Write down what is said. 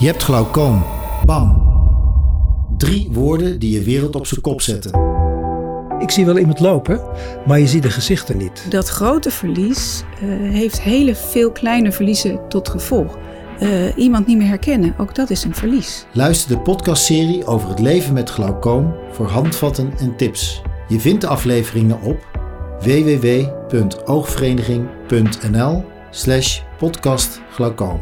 Je hebt glaucoom. Bam. Drie woorden die je wereld op zijn kop zetten. Ik zie wel iemand lopen, maar je ziet de gezichten niet. Dat grote verlies uh, heeft hele veel kleine verliezen tot gevolg. Uh, iemand niet meer herkennen, ook dat is een verlies. Luister de podcastserie over het leven met glaucoom voor handvatten en tips. Je vindt de afleveringen op www.oogvereniging.nl slash podcastglaucoom.